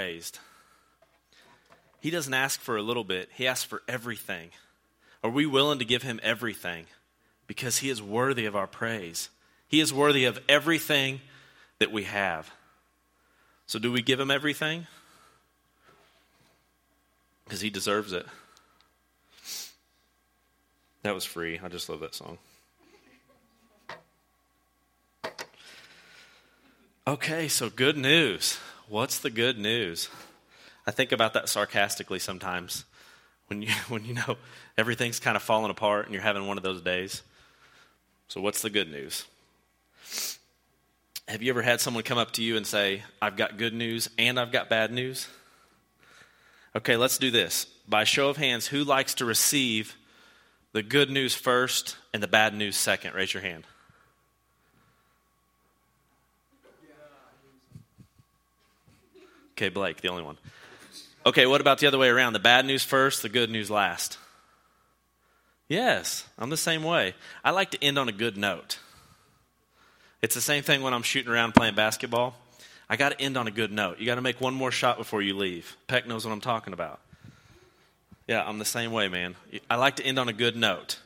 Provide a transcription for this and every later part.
praised. He doesn't ask for a little bit, He asks for everything. Are we willing to give Him everything? Because He is worthy of our praise. He is worthy of everything that we have. So, do we give Him everything? Because He deserves it. That was free. I just love that song. Okay, so good news. What's the good news? I think about that sarcastically sometimes when you, when you know everything's kind of falling apart and you're having one of those days. So, what's the good news? Have you ever had someone come up to you and say, I've got good news and I've got bad news? Okay, let's do this. By show of hands, who likes to receive the good news first and the bad news second? Raise your hand. Okay, Blake, the only one. Okay, what about the other way around? The bad news first, the good news last? Yes, I'm the same way. I like to end on a good note. It's the same thing when I'm shooting around playing basketball. I got to end on a good note. You got to make one more shot before you leave. Peck knows what I'm talking about. Yeah, I'm the same way, man. I like to end on a good note.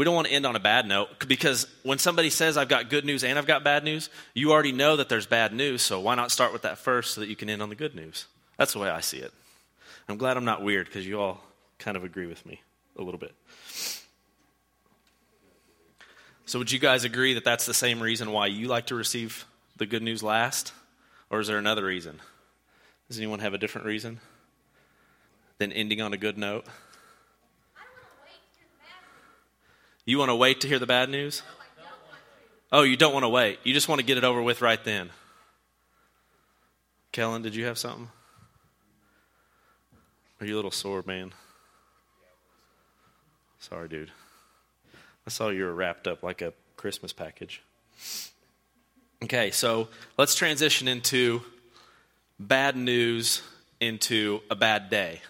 We don't want to end on a bad note because when somebody says, I've got good news and I've got bad news, you already know that there's bad news, so why not start with that first so that you can end on the good news? That's the way I see it. I'm glad I'm not weird because you all kind of agree with me a little bit. So, would you guys agree that that's the same reason why you like to receive the good news last? Or is there another reason? Does anyone have a different reason than ending on a good note? You want to wait to hear the bad news? Oh, you don't want to wait. You just want to get it over with right then. Kellen, did you have something? Are you a little sore, man? Sorry, dude. I saw you were wrapped up like a Christmas package. Okay, so let's transition into bad news into a bad day.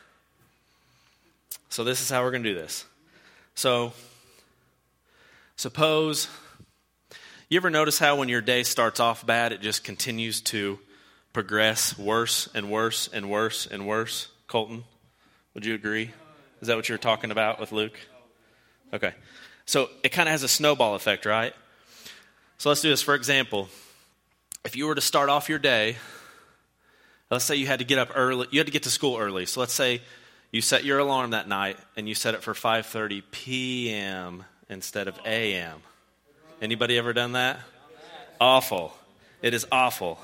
So, this is how we're going to do this. So, Suppose you ever notice how when your day starts off bad, it just continues to progress worse and worse and worse and worse? Colton, would you agree? Is that what you're talking about with Luke? Okay. So it kind of has a snowball effect, right? So let's do this. For example, if you were to start off your day, let's say you had to get up early, you had to get to school early. So let's say you set your alarm that night and you set it for 5:30 p.m instead of AM. Anybody ever done that? Awful. It is awful.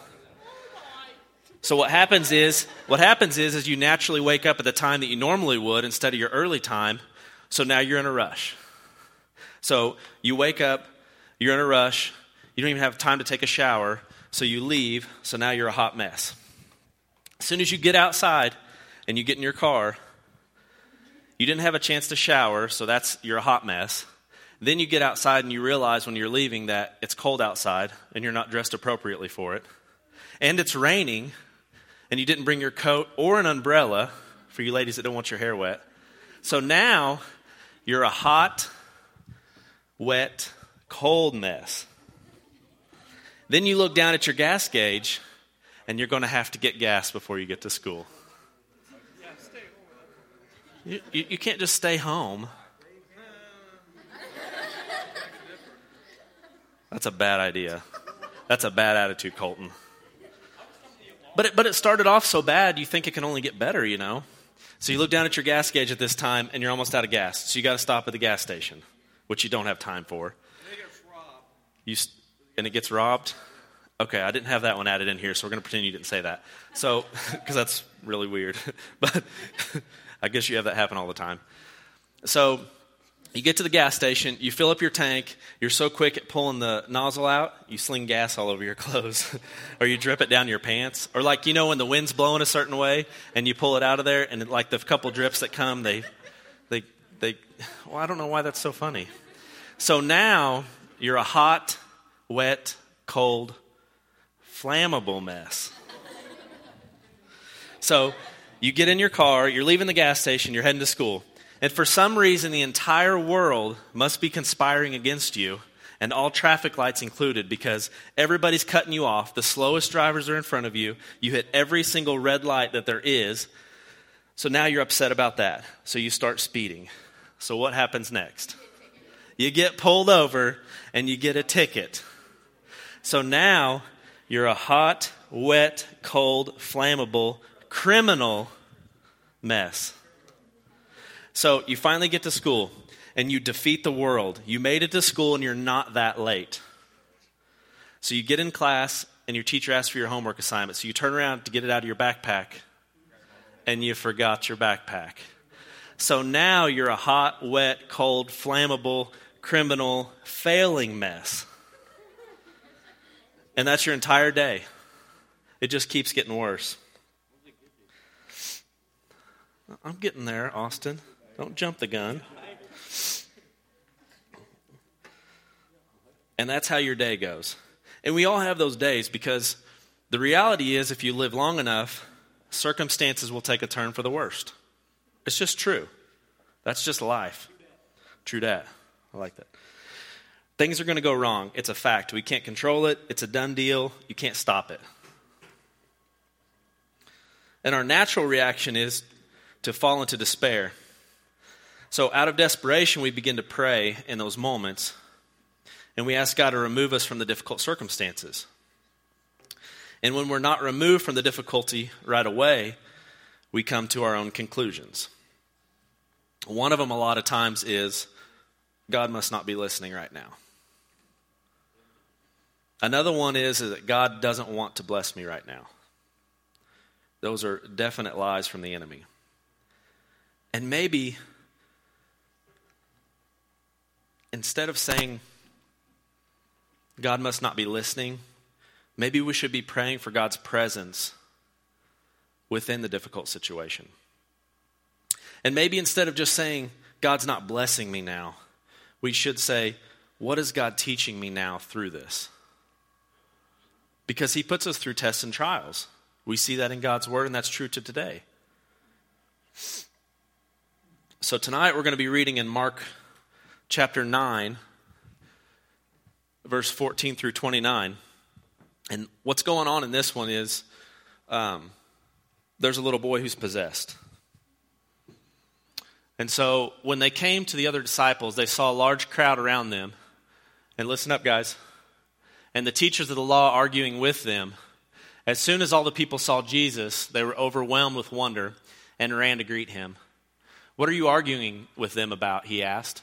So what happens is, what happens is, is you naturally wake up at the time that you normally would instead of your early time. So now you're in a rush. So you wake up, you're in a rush. You don't even have time to take a shower. So you leave. So now you're a hot mess. As soon as you get outside and you get in your car, you didn't have a chance to shower. So that's you're a hot mess. Then you get outside and you realize when you're leaving that it's cold outside and you're not dressed appropriately for it. And it's raining and you didn't bring your coat or an umbrella for you ladies that don't want your hair wet. So now you're a hot, wet, cold mess. Then you look down at your gas gauge and you're going to have to get gas before you get to school. You, you, you can't just stay home. That's a bad idea. That's a bad attitude, Colton. But it, but it started off so bad, you think it can only get better, you know? So you look down at your gas gauge at this time, and you're almost out of gas. So you got to stop at the gas station, which you don't have time for. You, and it gets robbed? Okay, I didn't have that one added in here, so we're going to pretend you didn't say that. So, because that's really weird. but I guess you have that happen all the time. So you get to the gas station, you fill up your tank, you're so quick at pulling the nozzle out, you sling gas all over your clothes, or you drip it down your pants, or like you know when the wind's blowing a certain way and you pull it out of there, and like the couple drips that come, they, they, they. Well, I don't know why that's so funny. So now you're a hot, wet, cold, flammable mess. So you get in your car, you're leaving the gas station, you're heading to school. And for some reason, the entire world must be conspiring against you, and all traffic lights included because everybody's cutting you off. The slowest drivers are in front of you. You hit every single red light that there is. So now you're upset about that. So you start speeding. So what happens next? You get pulled over and you get a ticket. So now you're a hot, wet, cold, flammable criminal mess. So you finally get to school and you defeat the world. You made it to school and you're not that late. So you get in class and your teacher asks for your homework assignment. So you turn around to get it out of your backpack and you forgot your backpack. So now you're a hot, wet, cold, flammable, criminal, failing mess. And that's your entire day. It just keeps getting worse. I'm getting there, Austin. Don't jump the gun. And that's how your day goes. And we all have those days because the reality is, if you live long enough, circumstances will take a turn for the worst. It's just true. That's just life. True that. I like that. Things are going to go wrong. It's a fact. We can't control it. It's a done deal. You can't stop it. And our natural reaction is to fall into despair. So, out of desperation, we begin to pray in those moments and we ask God to remove us from the difficult circumstances. And when we're not removed from the difficulty right away, we come to our own conclusions. One of them, a lot of times, is God must not be listening right now. Another one is, is that God doesn't want to bless me right now. Those are definite lies from the enemy. And maybe instead of saying, God must not be listening. Maybe we should be praying for God's presence within the difficult situation. And maybe instead of just saying, God's not blessing me now, we should say, What is God teaching me now through this? Because He puts us through tests and trials. We see that in God's Word, and that's true to today. So tonight we're going to be reading in Mark chapter 9, verse 14 through 29. And what's going on in this one is um, there's a little boy who's possessed. And so when they came to the other disciples, they saw a large crowd around them. And listen up, guys. And the teachers of the law arguing with them. As soon as all the people saw Jesus, they were overwhelmed with wonder and ran to greet him. What are you arguing with them about? He asked.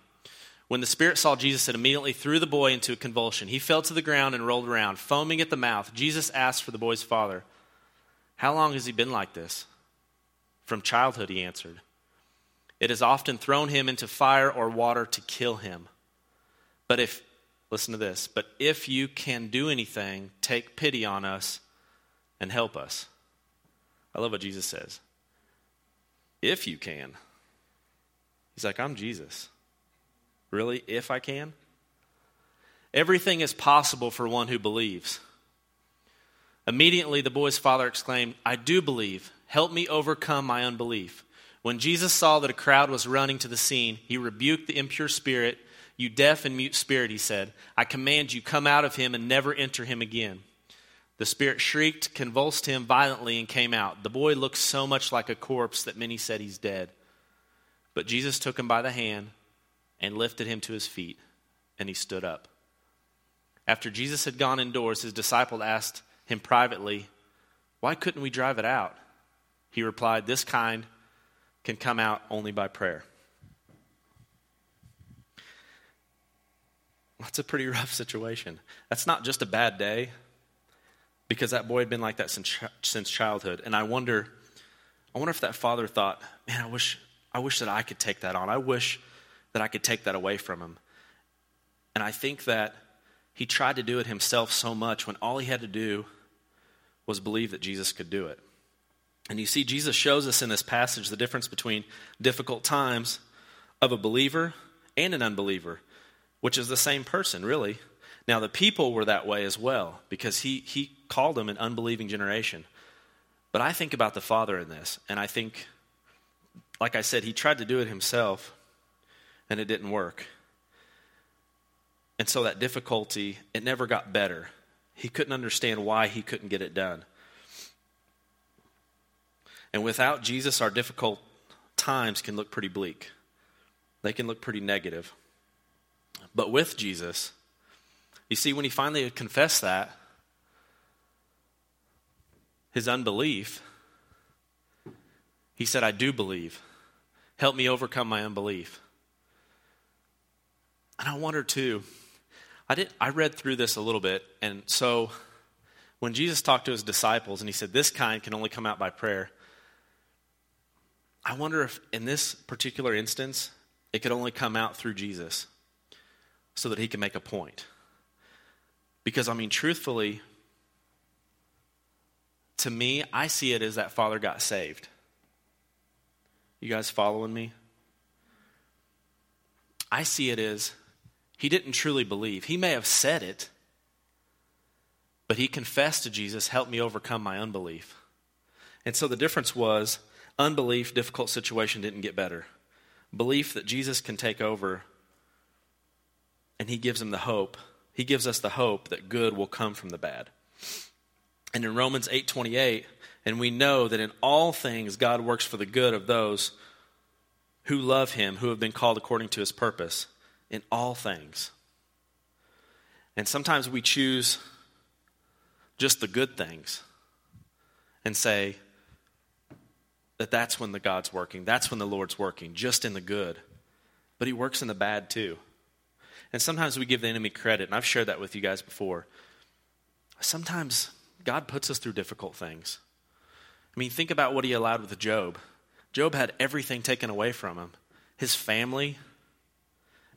When the spirit saw Jesus, it immediately threw the boy into a convulsion. He fell to the ground and rolled around, foaming at the mouth. Jesus asked for the boy's father, How long has he been like this? From childhood, he answered. It has often thrown him into fire or water to kill him. But if, listen to this, but if you can do anything, take pity on us and help us. I love what Jesus says. If you can. He's like, I'm Jesus. Really? If I can? Everything is possible for one who believes. Immediately, the boy's father exclaimed, I do believe. Help me overcome my unbelief. When Jesus saw that a crowd was running to the scene, he rebuked the impure spirit. You deaf and mute spirit, he said, I command you, come out of him and never enter him again. The spirit shrieked, convulsed him violently, and came out. The boy looked so much like a corpse that many said he's dead. But Jesus took him by the hand and lifted him to his feet, and he stood up. After Jesus had gone indoors, his disciple asked him privately, Why couldn't we drive it out? He replied, This kind can come out only by prayer. That's a pretty rough situation. That's not just a bad day, because that boy had been like that since, since childhood. And I wonder, I wonder if that father thought, man, I wish, I wish that I could take that on. I wish that I could take that away from him. And I think that he tried to do it himself so much when all he had to do was believe that Jesus could do it. And you see, Jesus shows us in this passage the difference between difficult times of a believer and an unbeliever, which is the same person, really. Now, the people were that way as well because he, he called them an unbelieving generation. But I think about the Father in this, and I think, like I said, he tried to do it himself, and it didn't work. And so that difficulty, it never got better. He couldn't understand why he couldn't get it done. And without Jesus, our difficult times can look pretty bleak. They can look pretty negative. But with Jesus, you see, when he finally confessed that, his unbelief, he said, I do believe. Help me overcome my unbelief. And I wonder too, I did I read through this a little bit, and so when Jesus talked to his disciples and he said, This kind can only come out by prayer, I wonder if in this particular instance, it could only come out through Jesus so that he can make a point. Because, I mean, truthfully, to me, I see it as that father got saved. You guys following me? I see it as he didn't truly believe. He may have said it, but he confessed to Jesus, Help me overcome my unbelief. And so the difference was unbelief, difficult situation didn't get better. Belief that Jesus can take over, and he gives him the hope. He gives us the hope that good will come from the bad. And in Romans 8:28, and we know that in all things God works for the good of those who love him, who have been called according to his purpose in all things. And sometimes we choose just the good things and say that that's when the God's working, that's when the Lord's working, just in the good. But He works in the bad too. And sometimes we give the enemy credit, and I've shared that with you guys before. Sometimes God puts us through difficult things. I mean, think about what He allowed with Job. Job had everything taken away from him his family,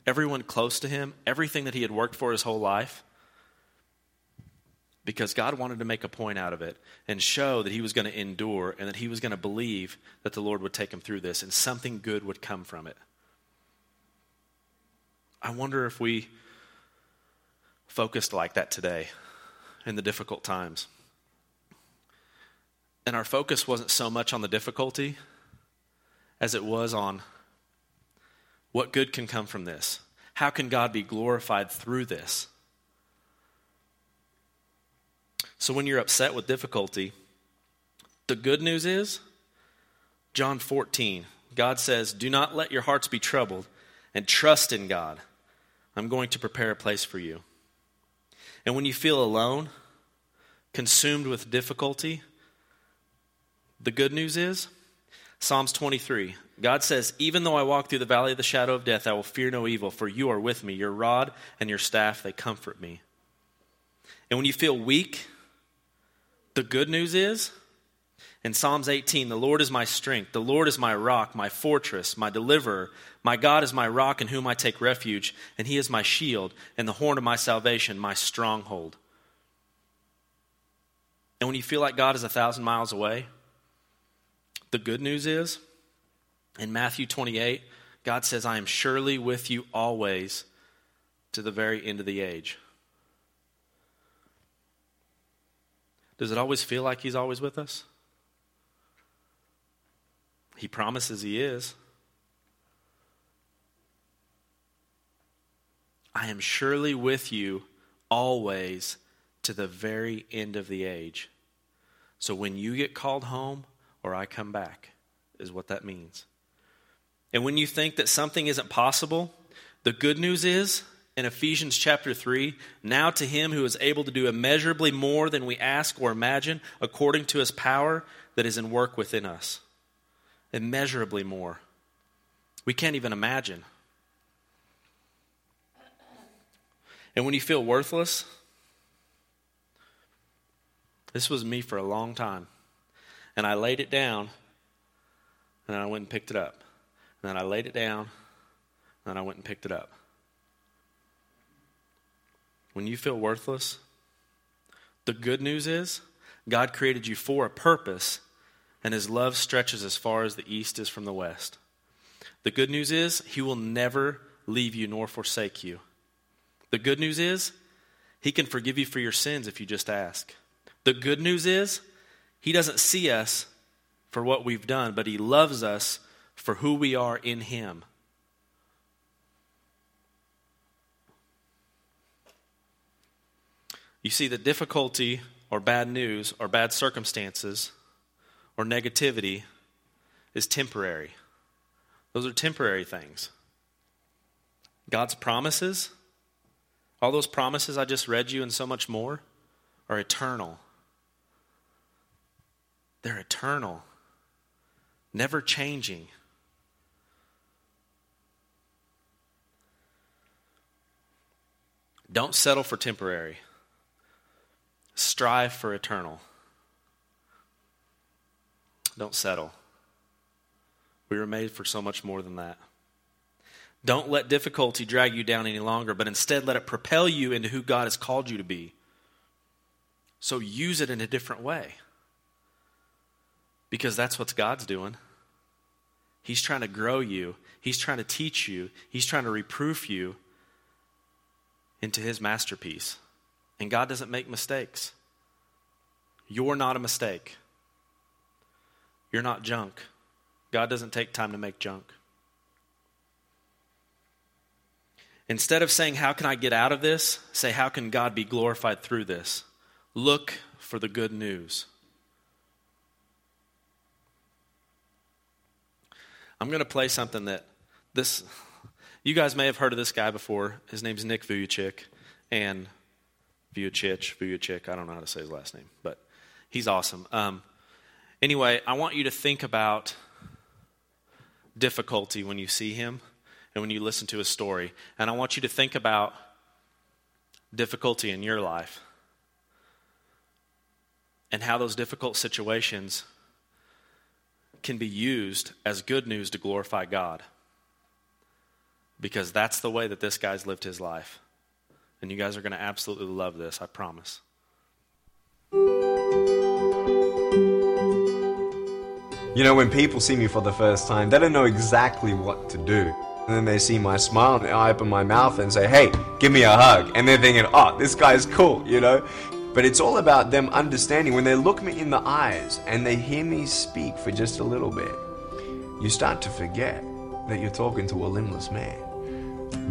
everyone close to him, everything that he had worked for his whole life, because God wanted to make a point out of it and show that he was going to endure and that he was going to believe that the Lord would take him through this and something good would come from it. I wonder if we focused like that today in the difficult times. And our focus wasn't so much on the difficulty as it was on what good can come from this? How can God be glorified through this? So, when you're upset with difficulty, the good news is John 14, God says, Do not let your hearts be troubled and trust in God. I'm going to prepare a place for you. And when you feel alone, consumed with difficulty, the good news is Psalms 23 God says, Even though I walk through the valley of the shadow of death, I will fear no evil, for you are with me. Your rod and your staff, they comfort me. And when you feel weak, the good news is in Psalms 18, the Lord is my strength, the Lord is my rock, my fortress, my deliverer. My God is my rock in whom I take refuge, and he is my shield and the horn of my salvation, my stronghold. And when you feel like God is a thousand miles away, the good news is in Matthew 28, God says, I am surely with you always to the very end of the age. Does it always feel like He's always with us? He promises He is. I am surely with you always to the very end of the age. So when you get called home or I come back, is what that means. And when you think that something isn't possible, the good news is in Ephesians chapter 3 now to him who is able to do immeasurably more than we ask or imagine, according to his power that is in work within us. Immeasurably more. We can't even imagine. And when you feel worthless, this was me for a long time. And I laid it down and then I went and picked it up. And then I laid it down, and then I went and picked it up. when you feel worthless, the good news is God created you for a purpose, and His love stretches as far as the east is from the west. The good news is He will never leave you nor forsake you. The good news is He can forgive you for your sins if you just ask. The good news is He doesn't see us for what we've done, but He loves us for who we are in Him. You see, the difficulty or bad news or bad circumstances or negativity is temporary. Those are temporary things. God's promises, all those promises I just read you and so much more, are eternal. They're eternal, never changing. Don't settle for temporary. Strive for eternal. Don't settle. We were made for so much more than that. Don't let difficulty drag you down any longer, but instead let it propel you into who God has called you to be. So use it in a different way. Because that's what God's doing. He's trying to grow you, He's trying to teach you, He's trying to reproof you into His masterpiece. And God doesn't make mistakes. You're not a mistake. You're not junk. God doesn't take time to make junk. Instead of saying, How can I get out of this? say, How can God be glorified through this? Look for the good news. I'm going to play something that this, you guys may have heard of this guy before. His name's Nick Vujicic. And Vujicic, Vujicic, I don't know how to say his last name, but he's awesome. Um, anyway, I want you to think about difficulty when you see him and when you listen to his story. And I want you to think about difficulty in your life and how those difficult situations can be used as good news to glorify God. Because that's the way that this guy's lived his life. And you guys are going to absolutely love this, I promise. You know, when people see me for the first time, they don't know exactly what to do. And then they see my smile and I open my mouth and say, hey, give me a hug. And they're thinking, oh, this guy's cool, you know? But it's all about them understanding when they look me in the eyes and they hear me speak for just a little bit, you start to forget that you're talking to a limbless man.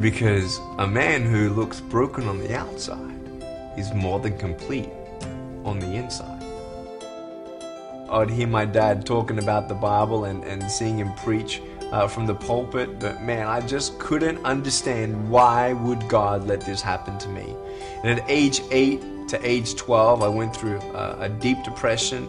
Because a man who looks broken on the outside is more than complete on the inside. I'd hear my dad talking about the Bible and, and seeing him preach uh, from the pulpit, but man, I just couldn't understand why would God let this happen to me. And at age 8 to age 12, I went through a, a deep depression.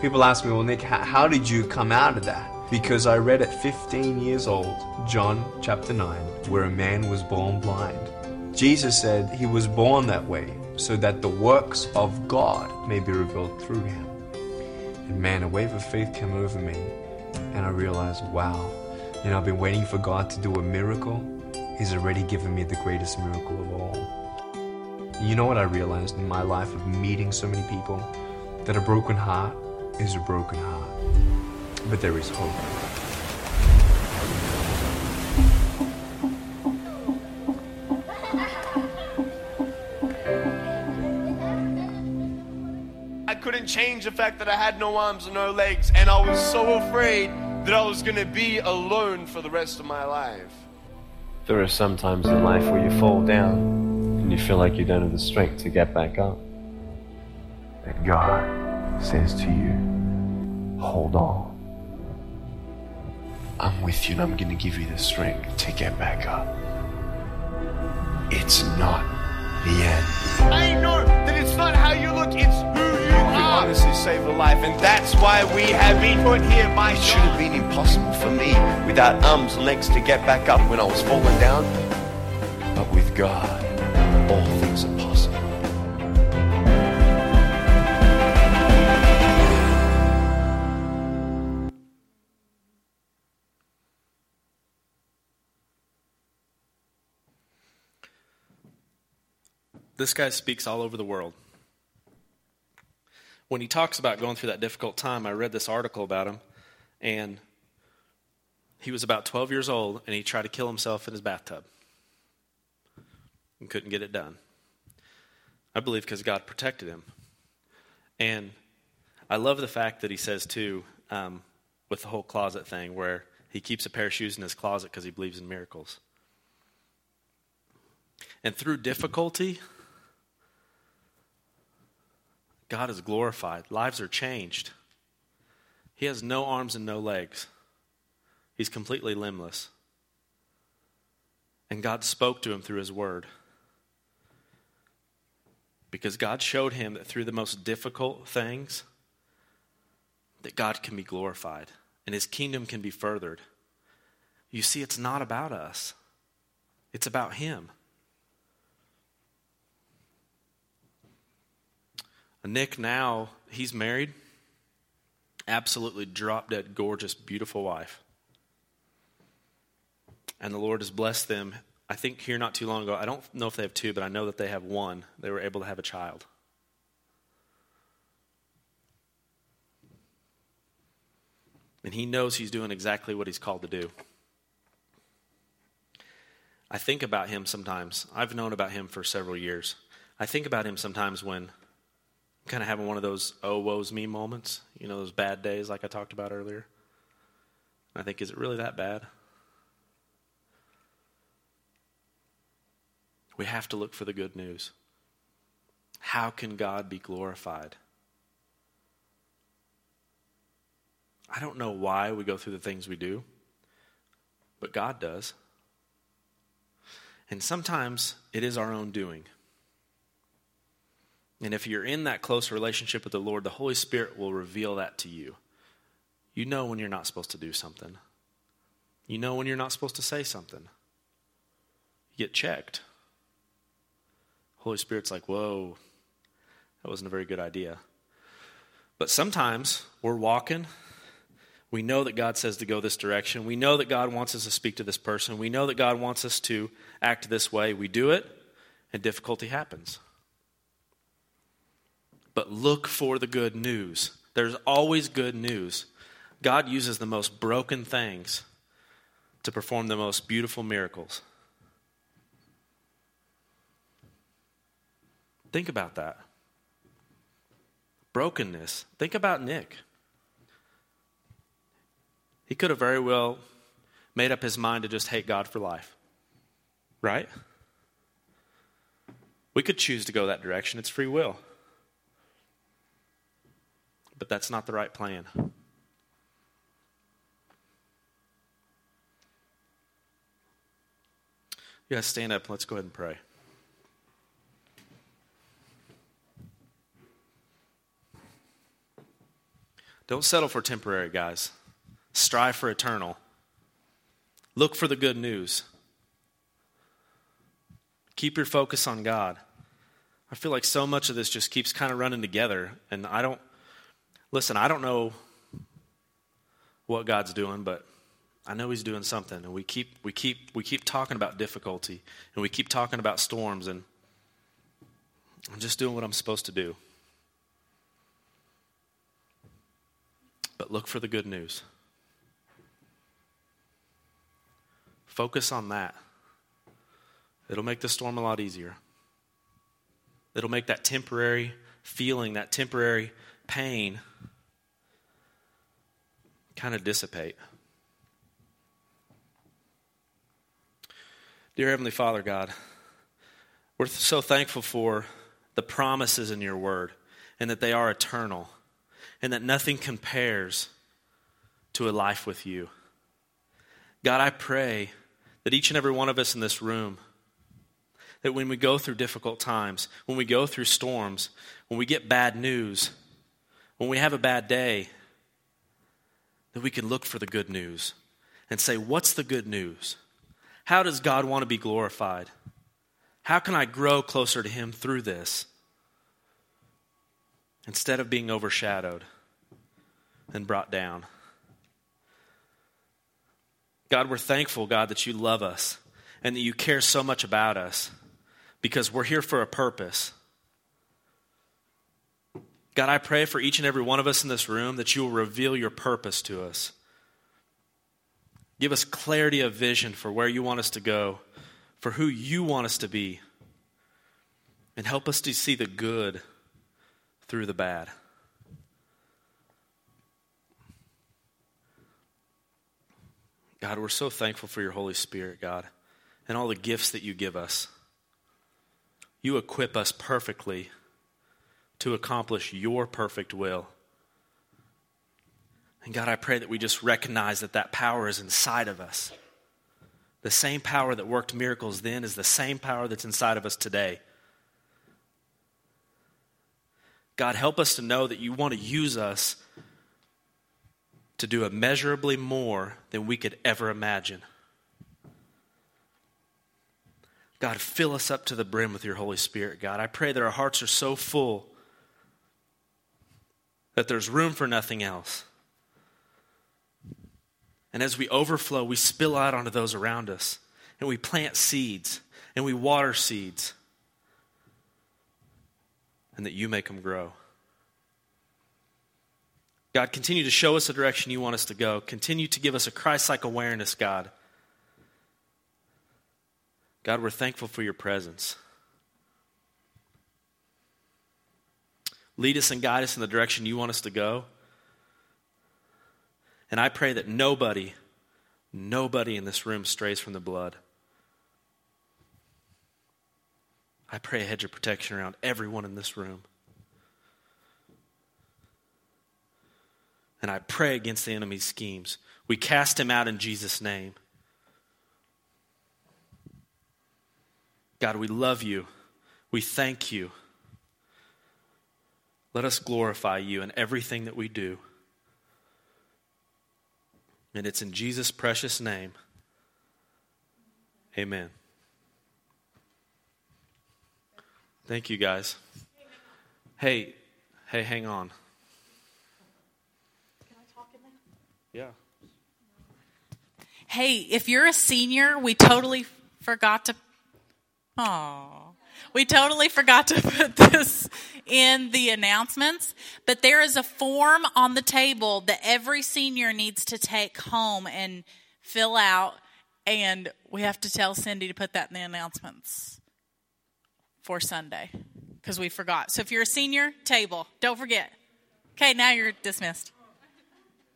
People ask me, well, Nick, how, how did you come out of that? Because I read at 15 years old, John chapter 9, where a man was born blind. Jesus said he was born that way so that the works of God may be revealed through him. And man, a wave of faith came over me, and I realized, wow, you know, I've been waiting for God to do a miracle. He's already given me the greatest miracle. You know what I realized in my life of meeting so many people? That a broken heart is a broken heart. But there is hope. I couldn't change the fact that I had no arms and no legs, and I was so afraid that I was going to be alone for the rest of my life. There are some times in life where you fall down and you feel like you don't have the strength to get back up. And God says to you, hold on. I'm with you and I'm going to give you the strength to get back up. It's not the end. I know that it's not how you look, it's who you are. honestly save a life, and that's why we have been put here by It should have been impossible for me without arms and legs to get back up when I was falling down. But with God, all things are possible. this guy speaks all over the world. When he talks about going through that difficult time, I read this article about him, and he was about 12 years old, and he tried to kill himself in his bathtub and couldn't get it done. I believe because God protected him. And I love the fact that he says, too, um, with the whole closet thing, where he keeps a pair of shoes in his closet because he believes in miracles. And through difficulty, God is glorified. Lives are changed. He has no arms and no legs, he's completely limbless. And God spoke to him through his word. Because God showed him that through the most difficult things, that God can be glorified and his kingdom can be furthered. You see, it's not about us, it's about him. Nick now, he's married. Absolutely drop dead, gorgeous, beautiful wife. And the Lord has blessed them. I think here not too long ago, I don't know if they have two, but I know that they have one. They were able to have a child. And he knows he's doing exactly what he's called to do. I think about him sometimes. I've known about him for several years. I think about him sometimes when I'm kind of having one of those oh woes me moments, you know, those bad days like I talked about earlier. I think, is it really that bad? We have to look for the good news. How can God be glorified? I don't know why we go through the things we do, but God does. And sometimes it is our own doing. And if you're in that close relationship with the Lord, the Holy Spirit will reveal that to you. You know when you're not supposed to do something, you know when you're not supposed to say something. You get checked. Holy Spirit's like, whoa, that wasn't a very good idea. But sometimes we're walking. We know that God says to go this direction. We know that God wants us to speak to this person. We know that God wants us to act this way. We do it, and difficulty happens but look for the good news. There's always good news. God uses the most broken things to perform the most beautiful miracles. Think about that. Brokenness. Think about Nick. He could have very well made up his mind to just hate God for life. Right? We could choose to go that direction. It's free will but that's not the right plan. You guys stand up. Let's go ahead and pray. Don't settle for temporary, guys. Strive for eternal. Look for the good news. Keep your focus on God. I feel like so much of this just keeps kind of running together, and I don't Listen, I don't know what God's doing, but I know He's doing something. And we keep, we keep, we keep talking about difficulty, and we keep talking about storms, and I'm just doing what I'm supposed to do. But look for the good news. Focus on that. It'll make the storm a lot easier. It'll make that temporary feeling, that temporary pain kind of dissipate. Dear Heavenly Father, God, we're so thankful for the promises in your word and that they are eternal and that nothing compares to a life with you. God, I pray that each and every one of us in this room, that when we go through difficult times, when we go through storms, when we get bad news, when we have a bad day, that we can look for the good news and say, What's the good news? How does God want to be glorified? How can I grow closer to Him through this? Instead of being overshadowed and brought down. God, we're thankful, God, that you love us and that you care so much about us. because we're here for a purpose. God, I pray for each and every one of us in this room that you will reveal your purpose to us. Give us clarity of vision for where you want us to go, for who you want us to be, and help us to see the good through the bad. God, we're so thankful for your Holy Spirit, God, and all the gifts that you give us. You equip us perfectly to accomplish your perfect will. And God, I pray that we just recognize that that power is inside of us. The same power that worked miracles then is the same power that's inside of us today. God, help us to know that you want to use us to do immeasurably more than we could ever imagine. God, fill us up to the brim with your Holy Spirit, God. I pray that our hearts are so full that there's room for nothing else. And as we overflow, we spill out onto those around us. And we plant seeds and we water seeds. And that you make them grow. God, continue to show us the direction you want us to go. Continue to give us a Christ like awareness, God. God, we're thankful for your presence. Lead us and guide us in the direction you want us to go. And I pray that nobody, nobody in this room strays from the blood. I pray a hedge of protection around everyone in this room. And I pray against the enemy's schemes. We cast him out in Jesus' name. God, we love you. We thank you. Let us glorify you in everything that we do. And it's in Jesus' precious name. Amen. Thank you, guys. Hey, hey, hang on. Can I talk in there? Yeah. Hey, if you're a senior, we totally forgot to. Oh, we totally forgot to put this in the announcements. But there is a form on the table that every senior needs to take home and fill out, and we have to tell Cindy to put that in the announcements for Sunday because we forgot. So if you're a senior, table. Don't forget. Okay, now you're dismissed.